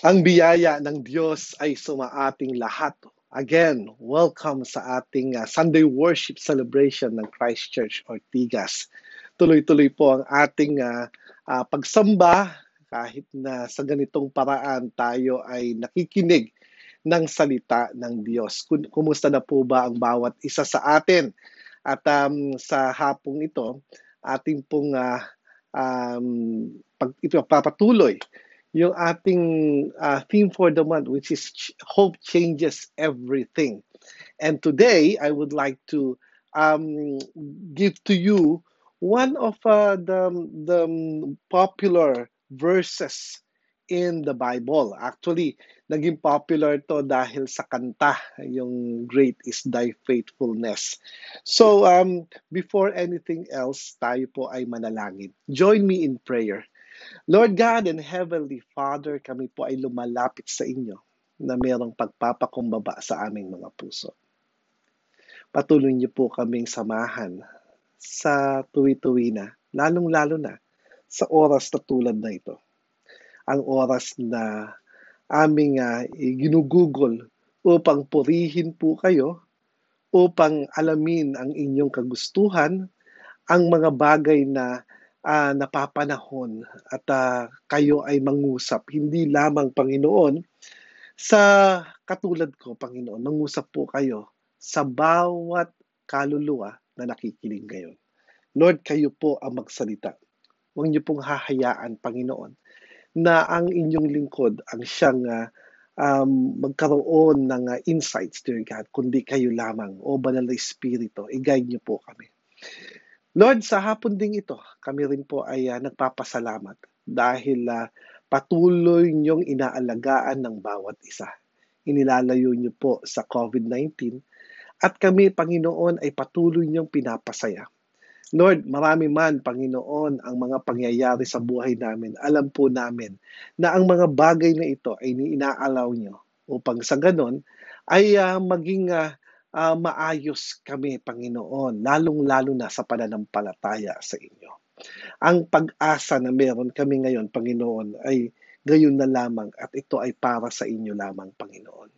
Ang biyaya ng Diyos ay sumaating lahat. Again, welcome sa ating uh, Sunday worship celebration ng Christ Church Ortigas. Tuloy-tuloy po ang ating uh, uh, pagsamba kahit na sa ganitong paraan tayo ay nakikinig ng salita ng Diyos. Kumusta na po ba ang bawat isa sa atin? At um, sa hapong ito, ating pong uh, um, pag, ito papatuloy yung ating uh, theme for the month, which is Hope Changes Everything. And today, I would like to um, give to you one of uh, the, the popular verses in the Bible. Actually, naging popular to dahil sa kanta, yung Great is Thy Faithfulness. So, um, before anything else, tayo po ay manalangin. Join me in prayer. Lord God and Heavenly Father, kami po ay lumalapit sa inyo na mayroong pagpapakumbaba sa aming mga puso. Patuloy niyo po kaming samahan sa tuwi-tuwi na, lalong-lalo na sa oras na tulad na ito. Ang oras na aming uh, ginugugol upang purihin po kayo, upang alamin ang inyong kagustuhan, ang mga bagay na uh, napapanahon at uh, kayo ay mangusap, hindi lamang Panginoon, sa katulad ko, Panginoon, mangusap po kayo sa bawat kaluluwa na nakikinig ngayon. Lord, kayo po ang magsalita. Huwag niyo pong hahayaan, Panginoon, na ang inyong lingkod ang siyang uh, um, magkaroon ng uh, insights, dear God, kundi kayo lamang, o banal na Espiritu, i-guide niyo po kami. Lord, sa hapon ding ito, kami rin po ay uh, nagpapasalamat dahil uh, patuloy niyong inaalagaan ng bawat isa. Inilalayo niyo po sa COVID-19 at kami, Panginoon, ay patuloy niyong pinapasaya. Lord, marami man, Panginoon, ang mga pangyayari sa buhay namin. Alam po namin na ang mga bagay na ito ay inaalaw niyo upang sa ganon ay uh, maging uh, uh, maayos kami, Panginoon, lalong-lalo na sa pananampalataya sa inyo. Ang pag-asa na meron kami ngayon, Panginoon, ay gayon na lamang at ito ay para sa inyo lamang, Panginoon.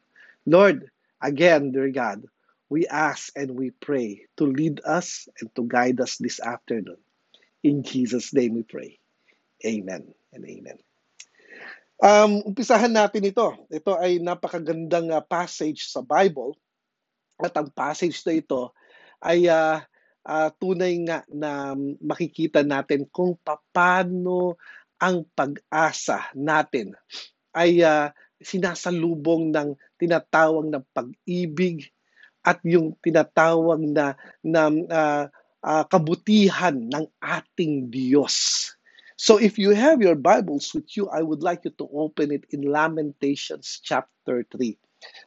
Lord, again, dear God, we ask and we pray to lead us and to guide us this afternoon. In Jesus' name we pray. Amen and amen. Um, umpisahan natin ito. Ito ay napakagandang uh, passage sa Bible at ang passage na ito ay uh, uh, tunay nga na makikita natin kung paano ang pag-asa natin ay uh, sinasalubong ng tinatawag na pag-ibig at yung tinatawag na, na uh, uh, kabutihan ng ating Diyos. So if you have your Bibles with you, I would like you to open it in Lamentations chapter 3.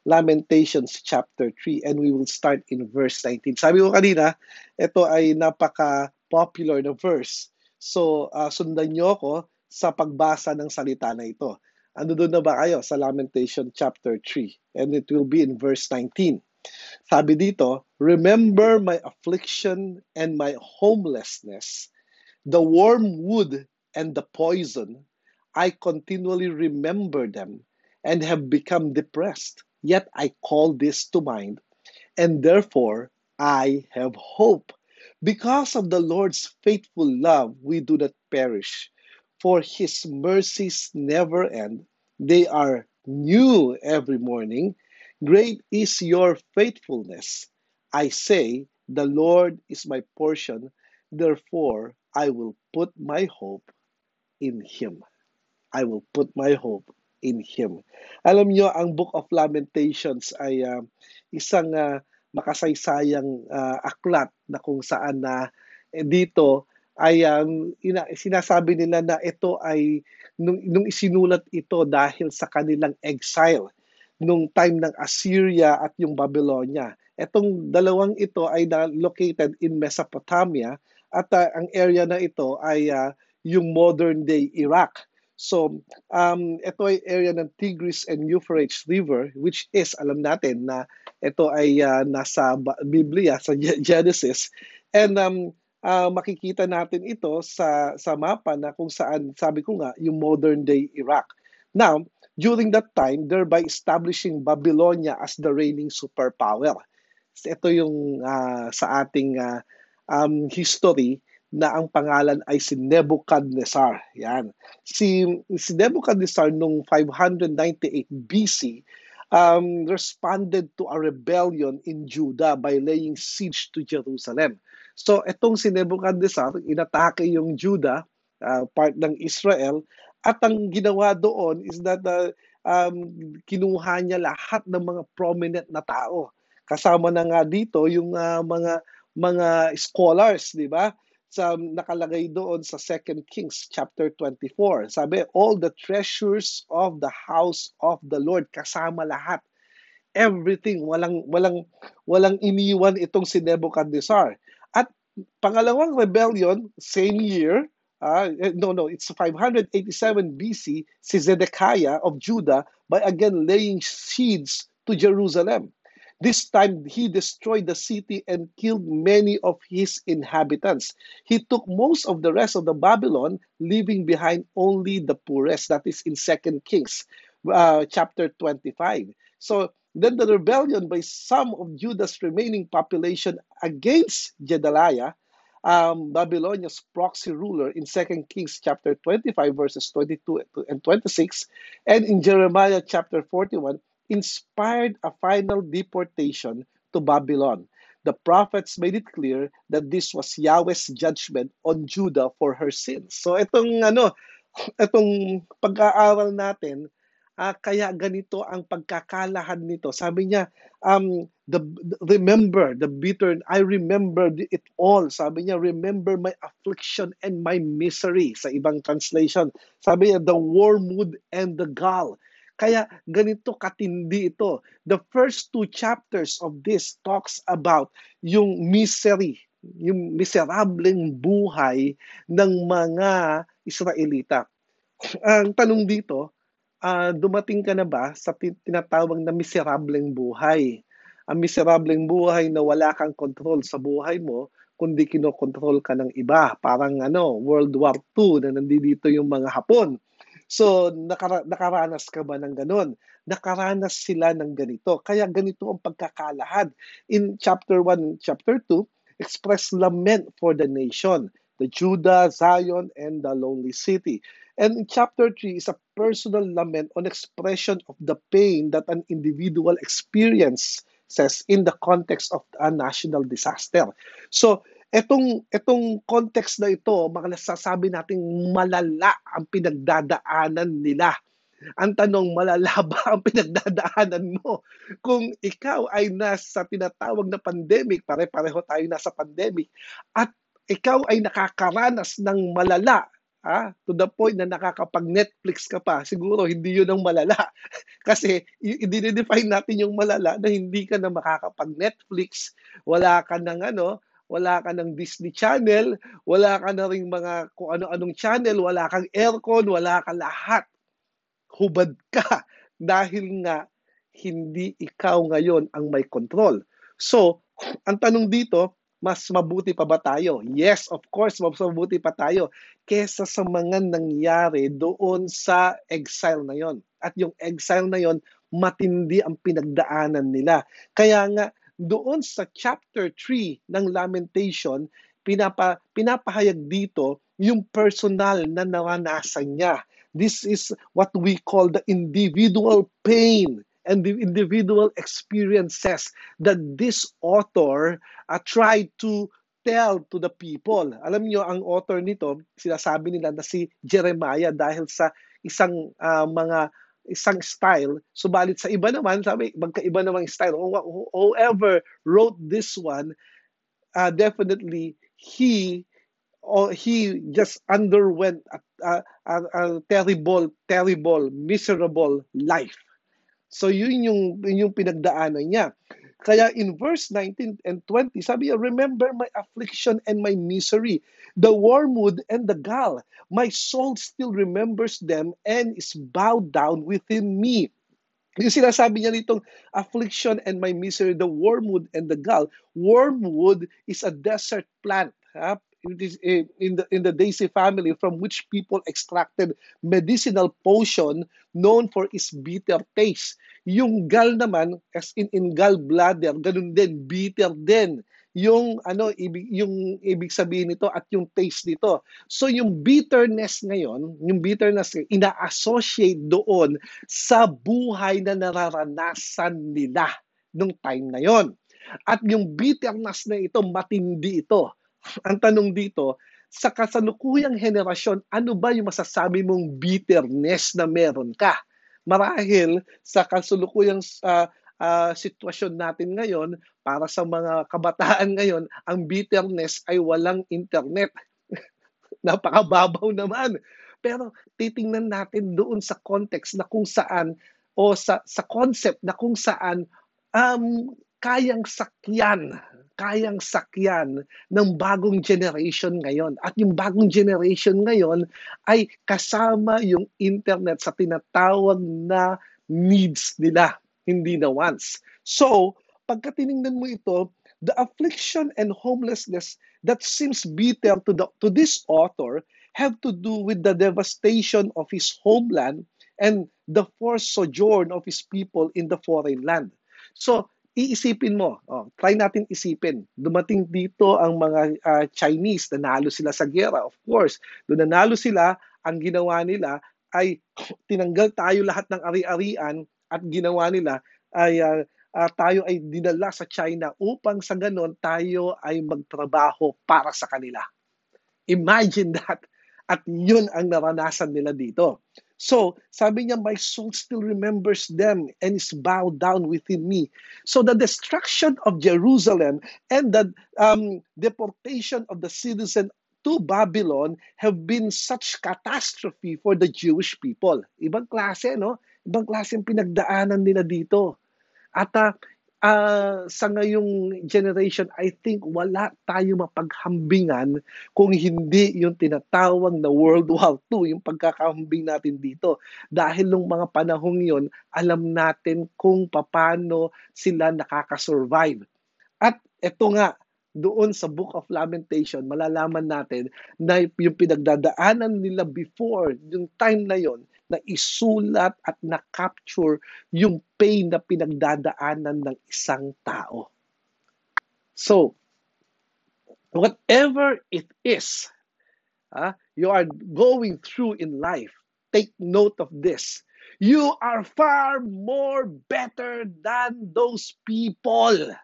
Lamentations chapter 3 and we will start in verse 19. Sabi ko kanina, ito ay napaka-popular na verse. So, uh, sundan nyo ako sa pagbasa ng salita na ito. Ano doon na ba kayo sa Lamentation chapter 3? And it will be in verse 19. Sabi dito, Remember my affliction and my homelessness, the wormwood and the poison. I continually remember them and have become depressed. Yet I call this to mind, and therefore I have hope. Because of the Lord's faithful love, we do not perish, for his mercies never end. They are new every morning. Great is your faithfulness. I say, The Lord is my portion, therefore I will put my hope in him. I will put my hope in Him. Alam niyo, ang Book of Lamentations ay uh, isang uh, makasaysayang uh, aklat na kung saan na uh, dito ay um, ina, sinasabi nila na ito ay nung, nung isinulat ito dahil sa kanilang exile nung time ng Assyria at yung Babylonia. Etong dalawang ito ay located in Mesopotamia at uh, ang area na ito ay uh, yung modern day Iraq. So, um, ito ay area ng Tigris and Euphrates River, which is, alam natin na ito ay uh, nasa Biblia, sa Genesis. And um, uh, makikita natin ito sa, sa mapa na kung saan, sabi ko nga, yung modern day Iraq. Now, during that time, thereby establishing Babylonia as the reigning superpower. Ito yung uh, sa ating uh, um, history na ang pangalan ay si Nebuchadnezzar. Yan. Si, si Nebuchadnezzar noong 598 BC um, responded to a rebellion in Judah by laying siege to Jerusalem. So itong si Nebuchadnezzar, inatake yung Judah, uh, part ng Israel, at ang ginawa doon is that uh, um, kinuha niya lahat ng mga prominent na tao. Kasama na nga dito yung uh, mga mga scholars, di ba? Sa nakalagay doon sa 2 Kings chapter 24. Sabi, all the treasures of the house of the Lord kasama lahat. Everything, walang walang walang iniwan itong si Nebuchadnezzar. At pangalawang rebellion, same year, uh, no, no, it's 587 BC, si Zedekiah of Judah by again laying siege to Jerusalem. This time he destroyed the city and killed many of his inhabitants. He took most of the rest of the Babylon, leaving behind only the poorest. That is in Second Kings uh, chapter 25. So then the rebellion by some of Judah's remaining population against Gedaliah um, Babylonia's proxy ruler in 2 Kings chapter 25 verses 22 and 26 and in Jeremiah chapter 41 inspired a final deportation to Babylon. The prophets made it clear that this was Yahweh's judgment on Judah for her sins. So itong ano, itong pag-aaral natin uh, kaya ganito ang pagkakalahan nito. Sabi niya, um, the, remember the bitter, I remember it all. Sabi niya, remember my affliction and my misery. Sa ibang translation, sabi niya, the wormwood and the gall. Kaya ganito katindi ito. The first two chapters of this talks about yung misery, yung miserableng buhay ng mga Israelita. Ang tanong dito, uh, dumating ka na ba sa tinatawag na miserableng buhay? Ang miserableng buhay na wala kang control sa buhay mo, kundi kinokontrol ka ng iba. Parang ano, World War II na nandito yung mga Hapon. So, nakara- nakaranas ka ba ng ganun? Nakaranas sila ng ganito. Kaya ganito ang pagkakalahad. In chapter 1 chapter 2, express lament for the nation, the Judah, Zion, and the lonely city. And in chapter 3 is a personal lament on expression of the pain that an individual experiences in the context of a national disaster. So, etong etong context na ito, mga nasasabi nating malala ang pinagdadaanan nila. Ang tanong, malala ba ang pinagdadaanan mo? Kung ikaw ay nasa tinatawag na pandemic, pare-pareho tayo nasa pandemic, at ikaw ay nakakaranas ng malala ha? to the point na nakakapag-Netflix ka pa, siguro hindi yun ang malala. Kasi i-define natin yung malala na hindi ka na makakapag-Netflix, wala ka ng ano, wala ka ng Disney Channel, wala ka na ring mga kung ano-anong channel, wala kang aircon, wala ka lahat. Hubad ka dahil nga hindi ikaw ngayon ang may control. So, ang tanong dito, mas mabuti pa ba tayo? Yes, of course, mas mabuti pa tayo kesa sa mga nangyari doon sa exile na yon. At yung exile na yon, matindi ang pinagdaanan nila. Kaya nga, doon sa chapter 3 ng Lamentation, pinapa, pinapahayag dito yung personal na naranasan niya. This is what we call the individual pain and the individual experiences that this author uh, tried to tell to the people. Alam niyo ang author nito, sinasabi nila na si Jeremiah dahil sa isang uh, mga isang style, subalit sa iba naman, sabi, magkaiba namang style. Whoever wrote this one, uh, definitely he or he just underwent a, a, a, terrible, terrible, miserable life. So yun yung, yun yung pinagdaanan niya. Kaya in verse 19 and 20, sabi niya, Remember my affliction and my misery, the wormwood and the gall. My soul still remembers them and is bowed down within me. Yung sinasabi niya nitong affliction and my misery, the wormwood and the gall. Wormwood is a desert plant. Ha? It is eh, in the in the Daisy family from which people extracted medicinal potion known for its bitter taste. Yung gal naman as in in gallbladder, ganun din, bitter din yung ano ibig yung ibig sabihin nito at yung taste nito. So yung bitterness ngayon, yung bitterness ina-associate doon sa buhay na nararanasan nila nung time na yon. At yung bitterness na ito, matindi ito. Ang tanong dito, sa kasalukuyang henerasyon, ano ba yung masasabi mong bitterness na meron ka? Marahil sa kasalukuyang uh, uh, sitwasyon natin ngayon, para sa mga kabataan ngayon, ang bitterness ay walang internet. Napakababaw naman. Pero titingnan natin doon sa context na kung saan o sa sa concept na kung saan um, kayang sakyan kayang sakyan ng bagong generation ngayon. At yung bagong generation ngayon ay kasama yung internet sa tinatawag na needs nila hindi na once. So, pagka tiningnan mo ito, the affliction and homelessness that seems bitter to, the, to this author have to do with the devastation of his homeland and the forced sojourn of his people in the foreign land. So, iisipin mo, oh, try natin isipin. Dumating dito ang mga uh, Chinese, nanalo sila sa gera, of course. Doon nanalo sila, ang ginawa nila ay tinanggal tayo lahat ng ari-arian at ginawa nila ay uh, uh, tayo ay dinala sa China upang sa ganon tayo ay magtrabaho para sa kanila. Imagine that. At yun ang naranasan nila dito. So, sabi niya, my soul still remembers them and is bowed down within me. So the destruction of Jerusalem and the um, deportation of the citizen to Babylon have been such catastrophe for the Jewish people. Ibang klase, no? Ibang klase ang pinagdaanan nila dito. At uh, uh, sa ngayong generation, I think wala tayo mapaghambingan kung hindi yung tinatawag na World War II, yung pagkakahambing natin dito. Dahil nung mga panahong yon, alam natin kung paano sila nakakasurvive. At ito nga, doon sa Book of Lamentation, malalaman natin na yung pinagdadaanan nila before, yung time na yon, na isulat at na-capture yung pain na pinagdadaanan ng isang tao. So, whatever it is uh, you are going through in life, take note of this. You are far more better than those people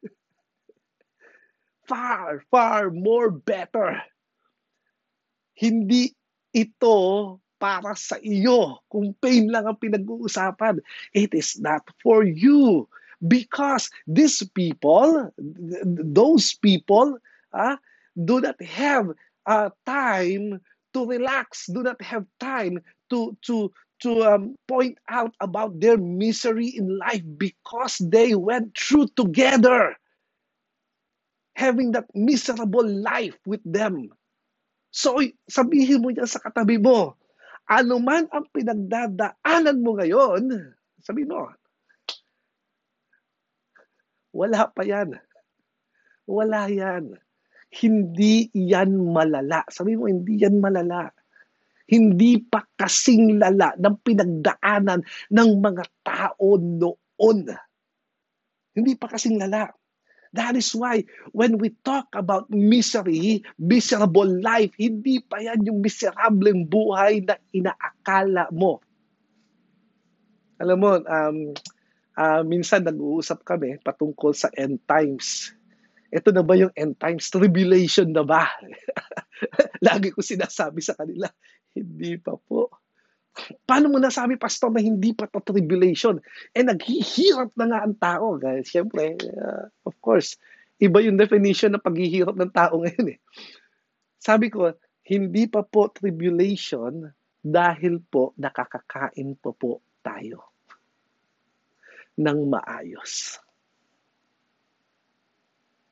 far, far more better. Hindi ito para sa iyo. Kung pain lang ang pinag-uusapan, it is not for you. Because these people, those people, uh, do not have uh, time to relax, do not have time to to to um, point out about their misery in life because they went through together having that miserable life with them. So, sabihin mo yan sa katabi mo, ano man ang pinagdadaanan mo ngayon, sabihin mo, wala pa yan. Wala yan. Hindi yan malala. Sabi mo, hindi yan malala. Hindi pa kasing lala ng pinagdaanan ng mga tao noon. Hindi pa kasing lala. That is why when we talk about misery, miserable life, hindi pa yan yung miserableng buhay na inaakala mo. Alam mo, um, uh, minsan nag-uusap kami patungkol sa end times. Ito na ba yung end times? Tribulation na ba? Lagi ko sinasabi sa kanila, hindi pa po. Paano mo nasabi, Pastor, na hindi pa to tribulation? Eh, naghihirap na nga ang tao. Guys, siyempre, uh, of course, iba yung definition ng paghihirap ng tao ngayon eh. Sabi ko, hindi pa po tribulation dahil po nakakakain po po tayo ng maayos.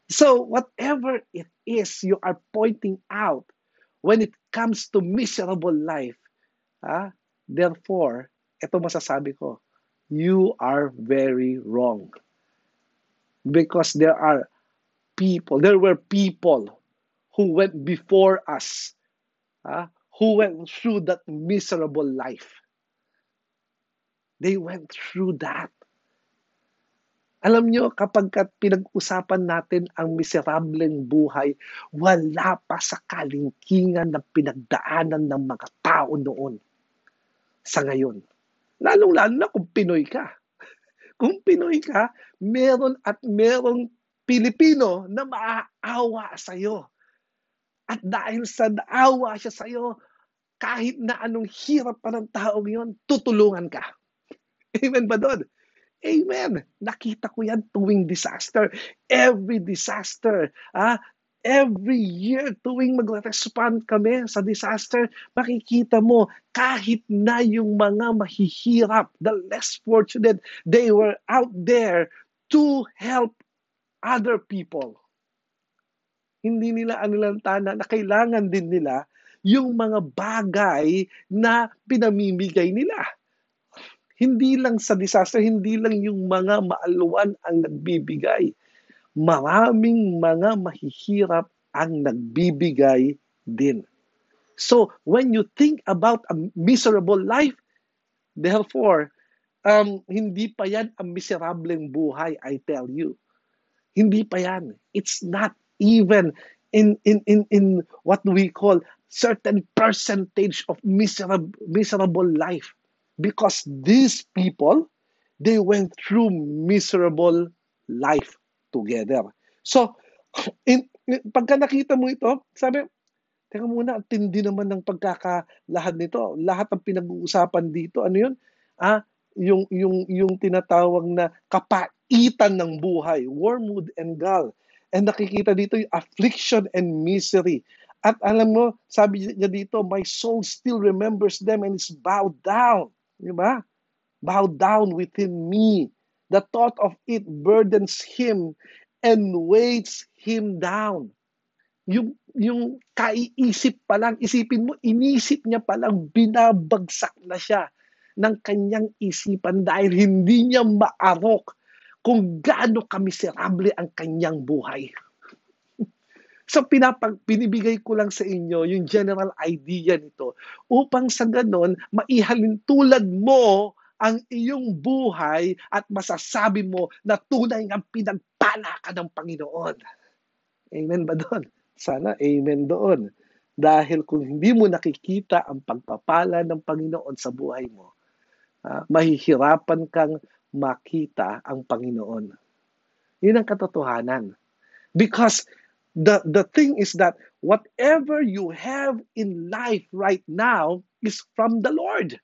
So, whatever it is you are pointing out when it comes to miserable life, ah, Therefore, ito masasabi ko, you are very wrong. Because there are people, there were people who went before us, uh, who went through that miserable life. They went through that. Alam nyo, kapag pinag-usapan natin ang miserableng buhay, wala pa sa kalingkingan na pinagdaanan ng mga tao noon sa ngayon. Lalong-lalo na kung Pinoy ka. Kung Pinoy ka, meron at merong Pilipino na maaawa sa iyo. At dahil sa naawa siya sa iyo, kahit na anong hirap pa ng taong yon, tutulungan ka. Amen ba doon? Amen. Nakita ko yan tuwing disaster. Every disaster. Ah, every year tuwing mag-respond kami sa disaster, makikita mo kahit na yung mga mahihirap, the less fortunate, they were out there to help other people. Hindi nila anilantana na kailangan din nila yung mga bagay na pinamimigay nila. Hindi lang sa disaster, hindi lang yung mga maaluan ang nagbibigay maraming mga mahihirap ang nagbibigay din. So, when you think about a miserable life, therefore, um, hindi pa yan ang miserableng buhay, I tell you. Hindi pa yan. It's not even in, in, in, in what we call certain percentage of miserable, miserable life. Because these people, they went through miserable life together. So, in, pagka nakita mo ito, sabi, teka muna, tindi naman ng pagkakalahad nito. Lahat ng pinag-uusapan dito, ano yun? Ah, yung, yung, yung tinatawag na kapaitan ng buhay, wormwood and gall. And nakikita dito yung affliction and misery. At alam mo, sabi niya dito, my soul still remembers them and is bowed down. Di ba? Bowed down within me. The thought of it burdens him and weights him down. Yung, yung kaiisip pa lang, isipin mo, inisip niya pa lang, binabagsak na siya ng kanyang isipan dahil hindi niya maarok kung gaano kamiserable ang kanyang buhay. So pinapag, pinibigay ko lang sa inyo yung general idea nito upang sa ganon maihalin tulad mo ang iyong buhay at masasabi mo na tunay nga pinagpala ka ng Panginoon. Amen ba doon? Sana amen doon. Dahil kung hindi mo nakikita ang pagpapala ng Panginoon sa buhay mo, uh, mahihirapan kang makita ang Panginoon. Yun ang katotohanan. Because the, the thing is that whatever you have in life right now is from the Lord.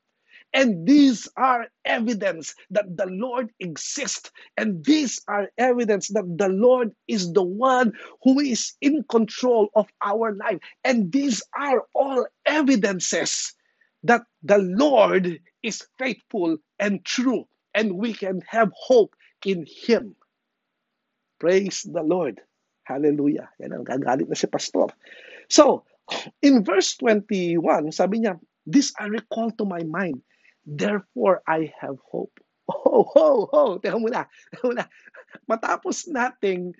And these are evidence that the Lord exists. And these are evidence that the Lord is the one who is in control of our life. And these are all evidences that the Lord is faithful and true. And we can have hope in Him. Praise the Lord. Hallelujah. Yan ang gagalit na si Pastor. So, in verse 21, sabi niya, This I recall to my mind Therefore, I have hope. Oh, ho, ho. Teka muna. Teka muna. Matapos nating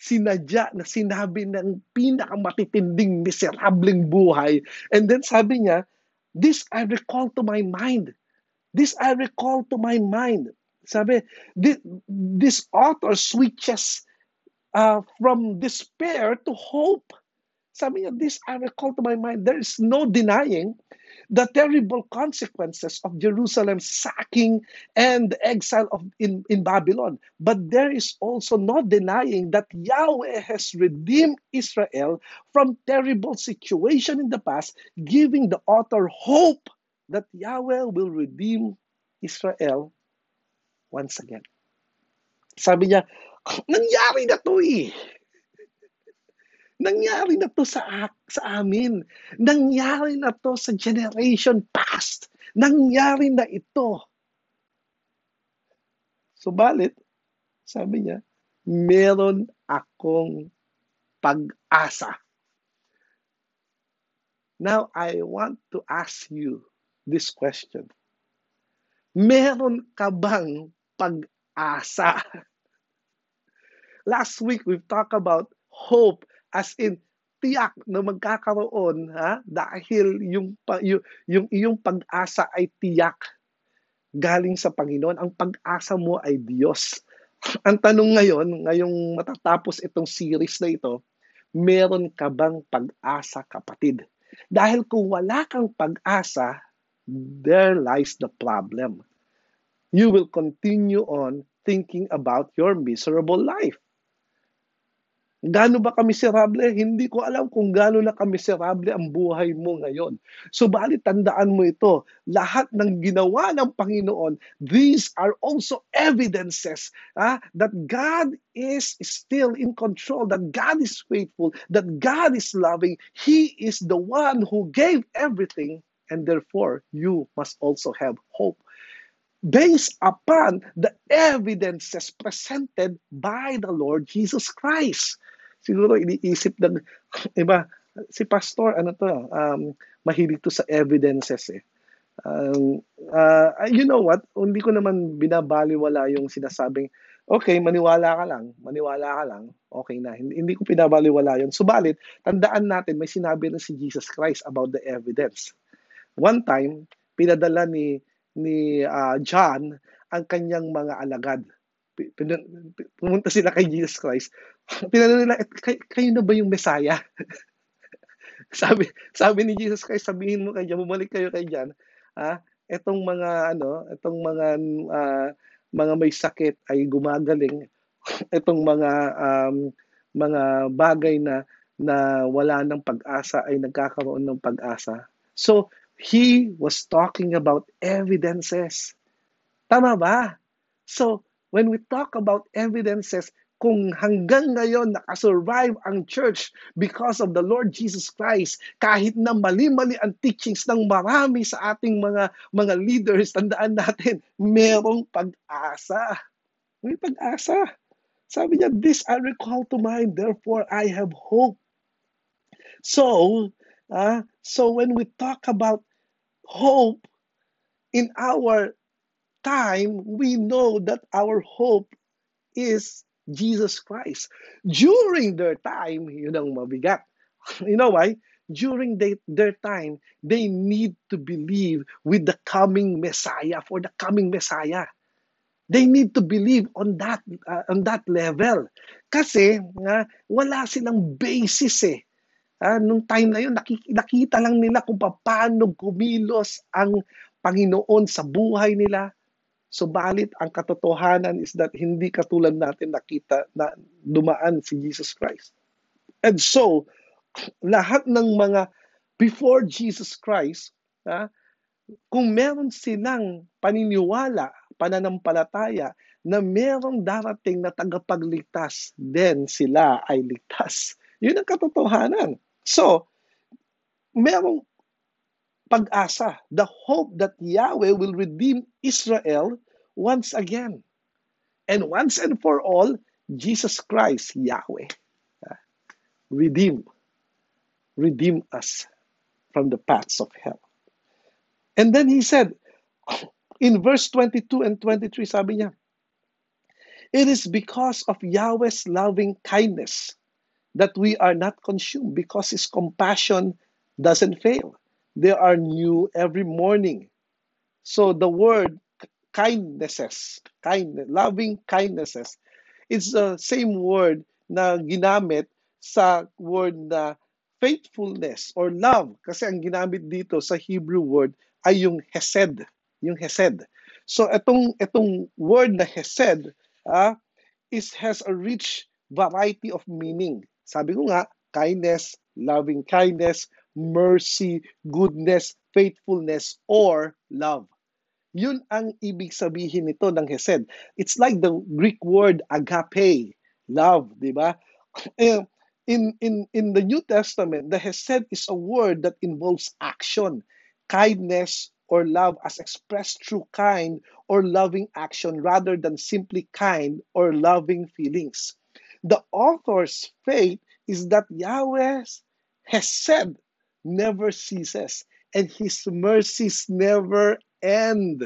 sinadya na sinabi ng pinakamatitinding miserableng buhay. And then sabi niya, this I recall to my mind. This I recall to my mind. Sabi, this, this author switches uh, from despair to hope. Sabi niya, this I recall to my mind. There is no denying the terrible consequences of Jerusalem's sacking and the exile of in, in Babylon. But there is also no denying that Yahweh has redeemed Israel from terrible situation in the past, giving the author hope that Yahweh will redeem Israel once again. Sabi niya, nangyari na to eh. Nangyari na to sa, sa amin. Nangyari na to sa generation past. Nangyari na ito. Subalit, sabi niya, meron akong pag-asa. Now, I want to ask you this question. Meron ka bang pag-asa? Last week, we've talked about hope as in tiyak na magkakaroon ha dahil yung yung, yung iyong pag-asa ay tiyak galing sa Panginoon. Ang pag-asa mo ay Diyos. Ang tanong ngayon, ngayong matatapos itong series na ito, meron ka bang pag-asa kapatid? Dahil kung wala kang pag-asa, there lies the problem. You will continue on thinking about your miserable life. Gaano ba kamiserable? Hindi ko alam kung gaano na kamiserable ang buhay mo ngayon. Subalit tandaan mo ito, lahat ng ginawa ng Panginoon, these are also evidences ah, that God is still in control, that God is faithful, that God is loving. He is the one who gave everything and therefore you must also have hope based upon the evidences presented by the Lord Jesus Christ. Siguro iniisip ng iba, si pastor, ano to, um, mahilig to sa evidences eh. Um, uh, you know what? Hindi ko naman binabaliwala yung sinasabing, okay, maniwala ka lang, maniwala ka lang, okay na. Hindi, hindi ko pinabaliwala yun. Subalit, tandaan natin, may sinabi na si Jesus Christ about the evidence. One time, pinadala ni ni uh, John ang kanyang mga alagad. Pumunta sila kay Jesus Christ. Tinanong nila, Kay, kayo na ba yung Messiah? sabi, sabi ni Jesus Christ, sabihin mo kay John, bumalik kayo kay John, ah, etong mga ano, etong mga uh, mga may sakit ay gumagaling. Etong mga um, mga bagay na na wala ng pag-asa ay nagkakaroon ng pag-asa. So, He was talking about evidences. Tama ba? So, when we talk about evidences, kung hanggang ngayon nakasurvive ang church because of the Lord Jesus Christ, kahit na mali-mali ang teachings ng marami sa ating mga mga leaders, tandaan natin, merong pag-asa. May pag-asa. Sabi niya, this I recall to mind, therefore I have hope. So, uh, so when we talk about hope in our time, we know that our hope is Jesus Christ. During their time, yun ang mabigat. You know why? During they, their time, they need to believe with the coming Messiah, for the coming Messiah. They need to believe on that uh, on that level. Kasi nga wala silang basis eh Ah, nung time na yun, nakikita lang nila kung paano kumilos ang Panginoon sa buhay nila. Subalit, ang katotohanan is that hindi katulad natin nakita na dumaan si Jesus Christ. And so, lahat ng mga before Jesus Christ, ah, kung meron silang paniniwala, pananampalataya na merong darating na tagapagligtas, then sila ay ligtas. Yun ang katotohanan. So, merong pag-asa, the hope that Yahweh will redeem Israel once again. And once and for all, Jesus Christ, Yahweh, uh, redeem, redeem us from the paths of hell. And then he said, in verse 22 and 23, sabi niya, It is because of Yahweh's loving kindness that we are not consumed because His compassion doesn't fail. They are new every morning. So the word kindnesses, kind, loving kindnesses, it's the same word na ginamit sa word na faithfulness or love. Kasi ang ginamit dito sa Hebrew word ay yung hesed. Yung hesed. So itong, itong word na hesed ah, is, has a rich variety of meaning. Sabi ko nga, kindness, loving kindness, mercy, goodness, faithfulness, or love. Yun ang ibig sabihin nito ng Hesed. It's like the Greek word agape, love, di ba? Eh, in, in, in the New Testament, the Hesed is a word that involves action, kindness, or love as expressed through kind or loving action rather than simply kind or loving feelings. The author's faith is that Yahweh has said never ceases and His mercies never end.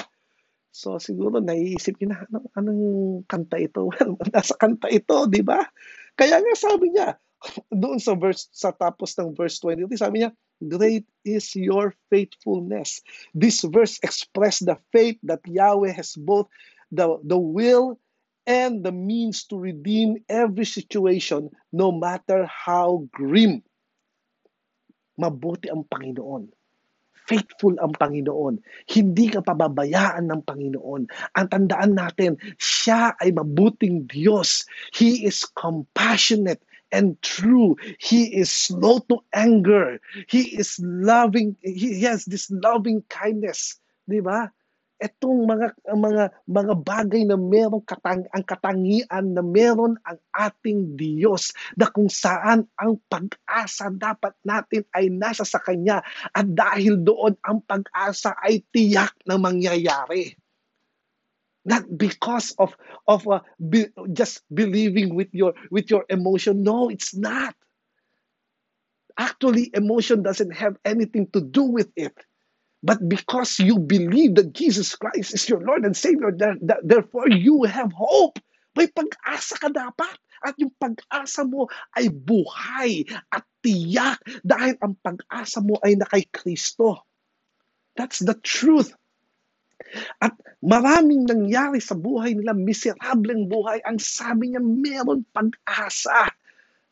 So siguro naiisip niyo na anong, anong kanta ito? Well, nasa kanta ito, di ba? Kaya nga sabi niya, doon sa verse sa tapos ng verse 20, sabi niya, great is your faithfulness. This verse expressed the faith that Yahweh has both the, the will and the means to redeem every situation no matter how grim. Mabuti ang Panginoon. Faithful ang Panginoon. Hindi ka pababayaan ng Panginoon. Ang tandaan natin, siya ay mabuting Diyos. He is compassionate and true. He is slow to anger. He is loving. He has this loving kindness. Di ba? Itong mga mga mga bagay na meron katang ang katangian na meron ang ating Diyos na kung saan ang pag-asa dapat natin ay nasa sa kanya at dahil doon ang pag-asa ay tiyak na mangyayari. Not because of of uh, be, just believing with your with your emotion. No it's not. Actually emotion doesn't have anything to do with it but because you believe that Jesus Christ is your Lord and Savior therefore you have hope may pag-asa ka dapat at yung pag-asa mo ay buhay at tiyak dahil ang pag-asa mo ay na kay Kristo that's the truth at maraming nangyari sa buhay nila, miserableng buhay, ang sabi niya, meron pag-asa.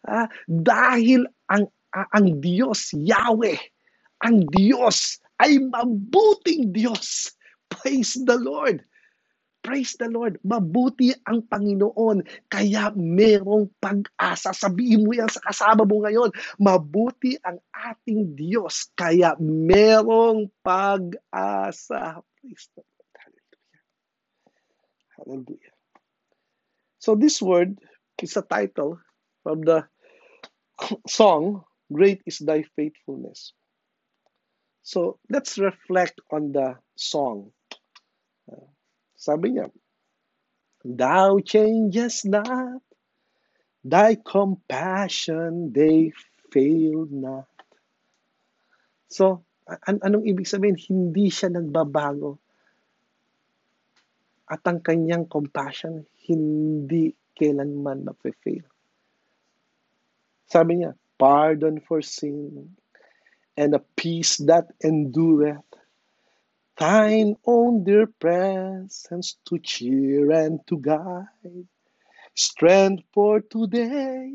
Ah, dahil ang, ang Diyos, Yahweh, ang Diyos ay mabuting Diyos. Praise the Lord. Praise the Lord. Mabuti ang Panginoon. Kaya merong pag-asa. Sabihin mo yan sa kasama mo ngayon. Mabuti ang ating Diyos. Kaya merong pag-asa. Praise the Lord. Hallelujah. Hallelujah. So this word is a title from the song, Great is Thy Faithfulness. So let's reflect on the song. Uh, sabi niya, Thou changes not, Thy compassion, they fail not. So, an- anong ibig sabihin? Hindi siya nagbabago. At ang kanyang compassion, hindi kailanman mafe-fail. Sabi niya, pardon for sin and a peace that endureth. Thine own dear presence to cheer and to guide. Strength for today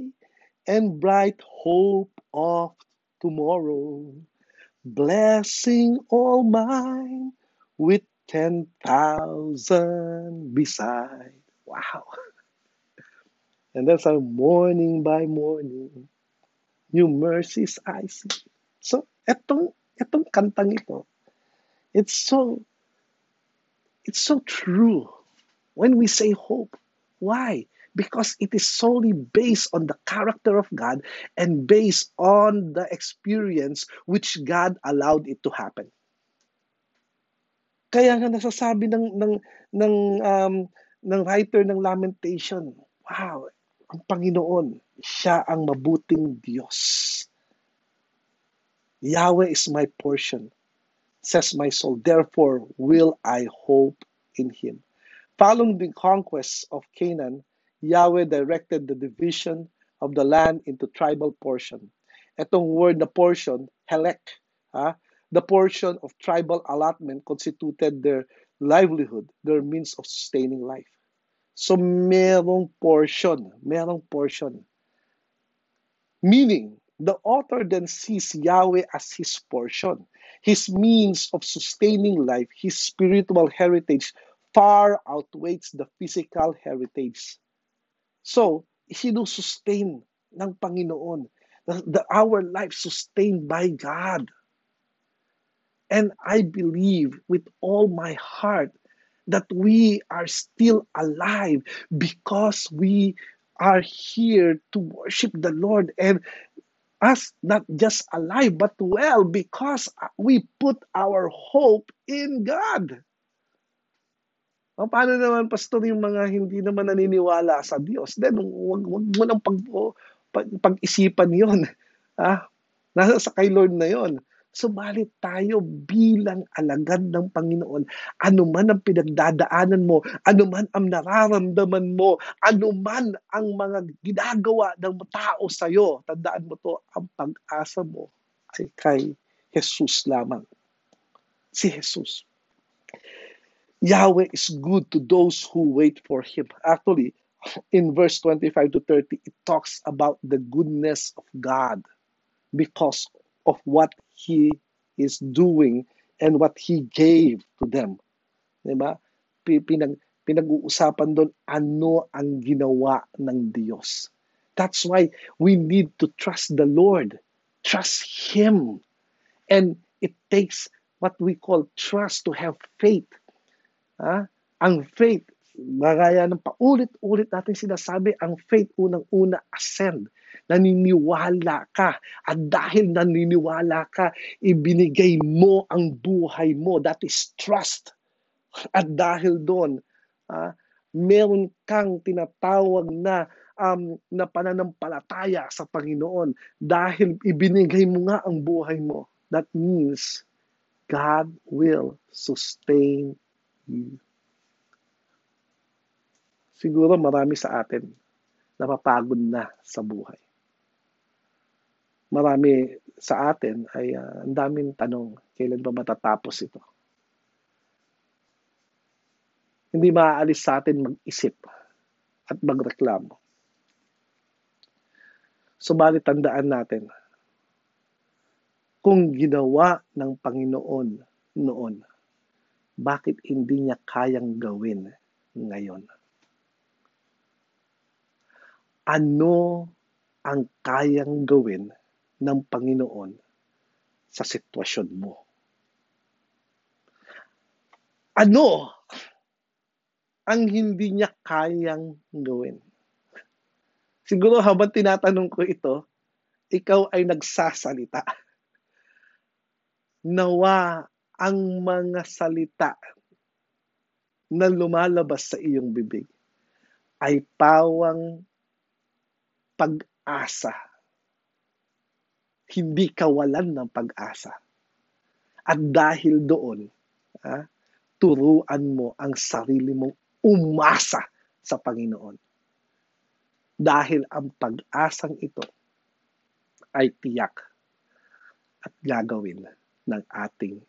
and bright hope of tomorrow blessing all mine with 10,000 beside. Wow. And that's our morning by morning. New mercies I see. So, etong, etong kantang ito, it's so, it's so true when we say hope. Why? because it is solely based on the character of God and based on the experience which God allowed it to happen. Kaya nga nasasabi ng ng ng um, ng writer ng Lamentation, wow, ang Panginoon, siya ang mabuting Diyos. Yahweh is my portion, says my soul. Therefore will I hope in him. Following the conquest of Canaan, Yahweh directed the division of the land into tribal portion. Itong word na portion, helek, ha? the portion of tribal allotment constituted their livelihood, their means of sustaining life. So merong portion, merong portion. Meaning, the author then sees Yahweh as his portion, his means of sustaining life, his spiritual heritage far outweighs the physical heritage So, sinusustain ng Panginoon. The, the, our life sustained by God. And I believe with all my heart that we are still alive because we are here to worship the Lord and us not just alive but well because we put our hope in God. O, paano naman, pastor, yung mga hindi naman naniniwala sa Diyos? Then, wag, wag mo nang pag, pag, pag-isipan yon. Ah, nasa sa kay Lord na yon. Subalit tayo bilang alagad ng Panginoon, anuman ang pinagdadaanan mo, anuman ang nararamdaman mo, anuman ang mga ginagawa ng tao sa iyo, tandaan mo to, ang pag-asa mo ay kay Jesus lamang. Si Jesus. Yahweh is good to those who wait for Him. Actually, in verse 25 to 30, it talks about the goodness of God because of what He is doing and what He gave to them. Diba? Pinag, pinag-uusapan doon ano ang ginawa ng Diyos. That's why we need to trust the Lord. Trust Him. And it takes what we call trust to have faith. Ha? Ang faith, magaya ng paulit-ulit natin sinasabi, ang faith unang-una ascend naniniwala ka. At dahil naniniwala ka, ibinigay mo ang buhay mo. That is trust. At dahil doon, ah, meron kang tinatawag na um, na pananampalataya sa Panginoon dahil ibinigay mo nga ang buhay mo. That means God will sustain you. Siguro marami sa atin napapagod na sa buhay marami sa atin ay uh, ang daming tanong, kailan ba matatapos ito? Hindi maaalis sa atin mag-isip at magreklamo. Subalit tandaan natin, kung ginawa ng Panginoon noon, bakit hindi niya kayang gawin ngayon? Ano ang kayang gawin ng Panginoon sa sitwasyon mo. Ano ang hindi niya kayang gawin? Siguro habang tinatanong ko ito, ikaw ay nagsasalita. Nawa ang mga salita na lumalabas sa iyong bibig ay pawang pag-asa hindi kawalan ng pag-asa. At dahil doon, ha, turuan mo ang sarili mong umasa sa Panginoon. Dahil ang pag-asang ito ay tiyak at gagawin ng ating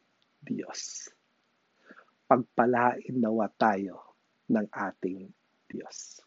Diyos. Pagpalain nawa tayo ng ating Diyos.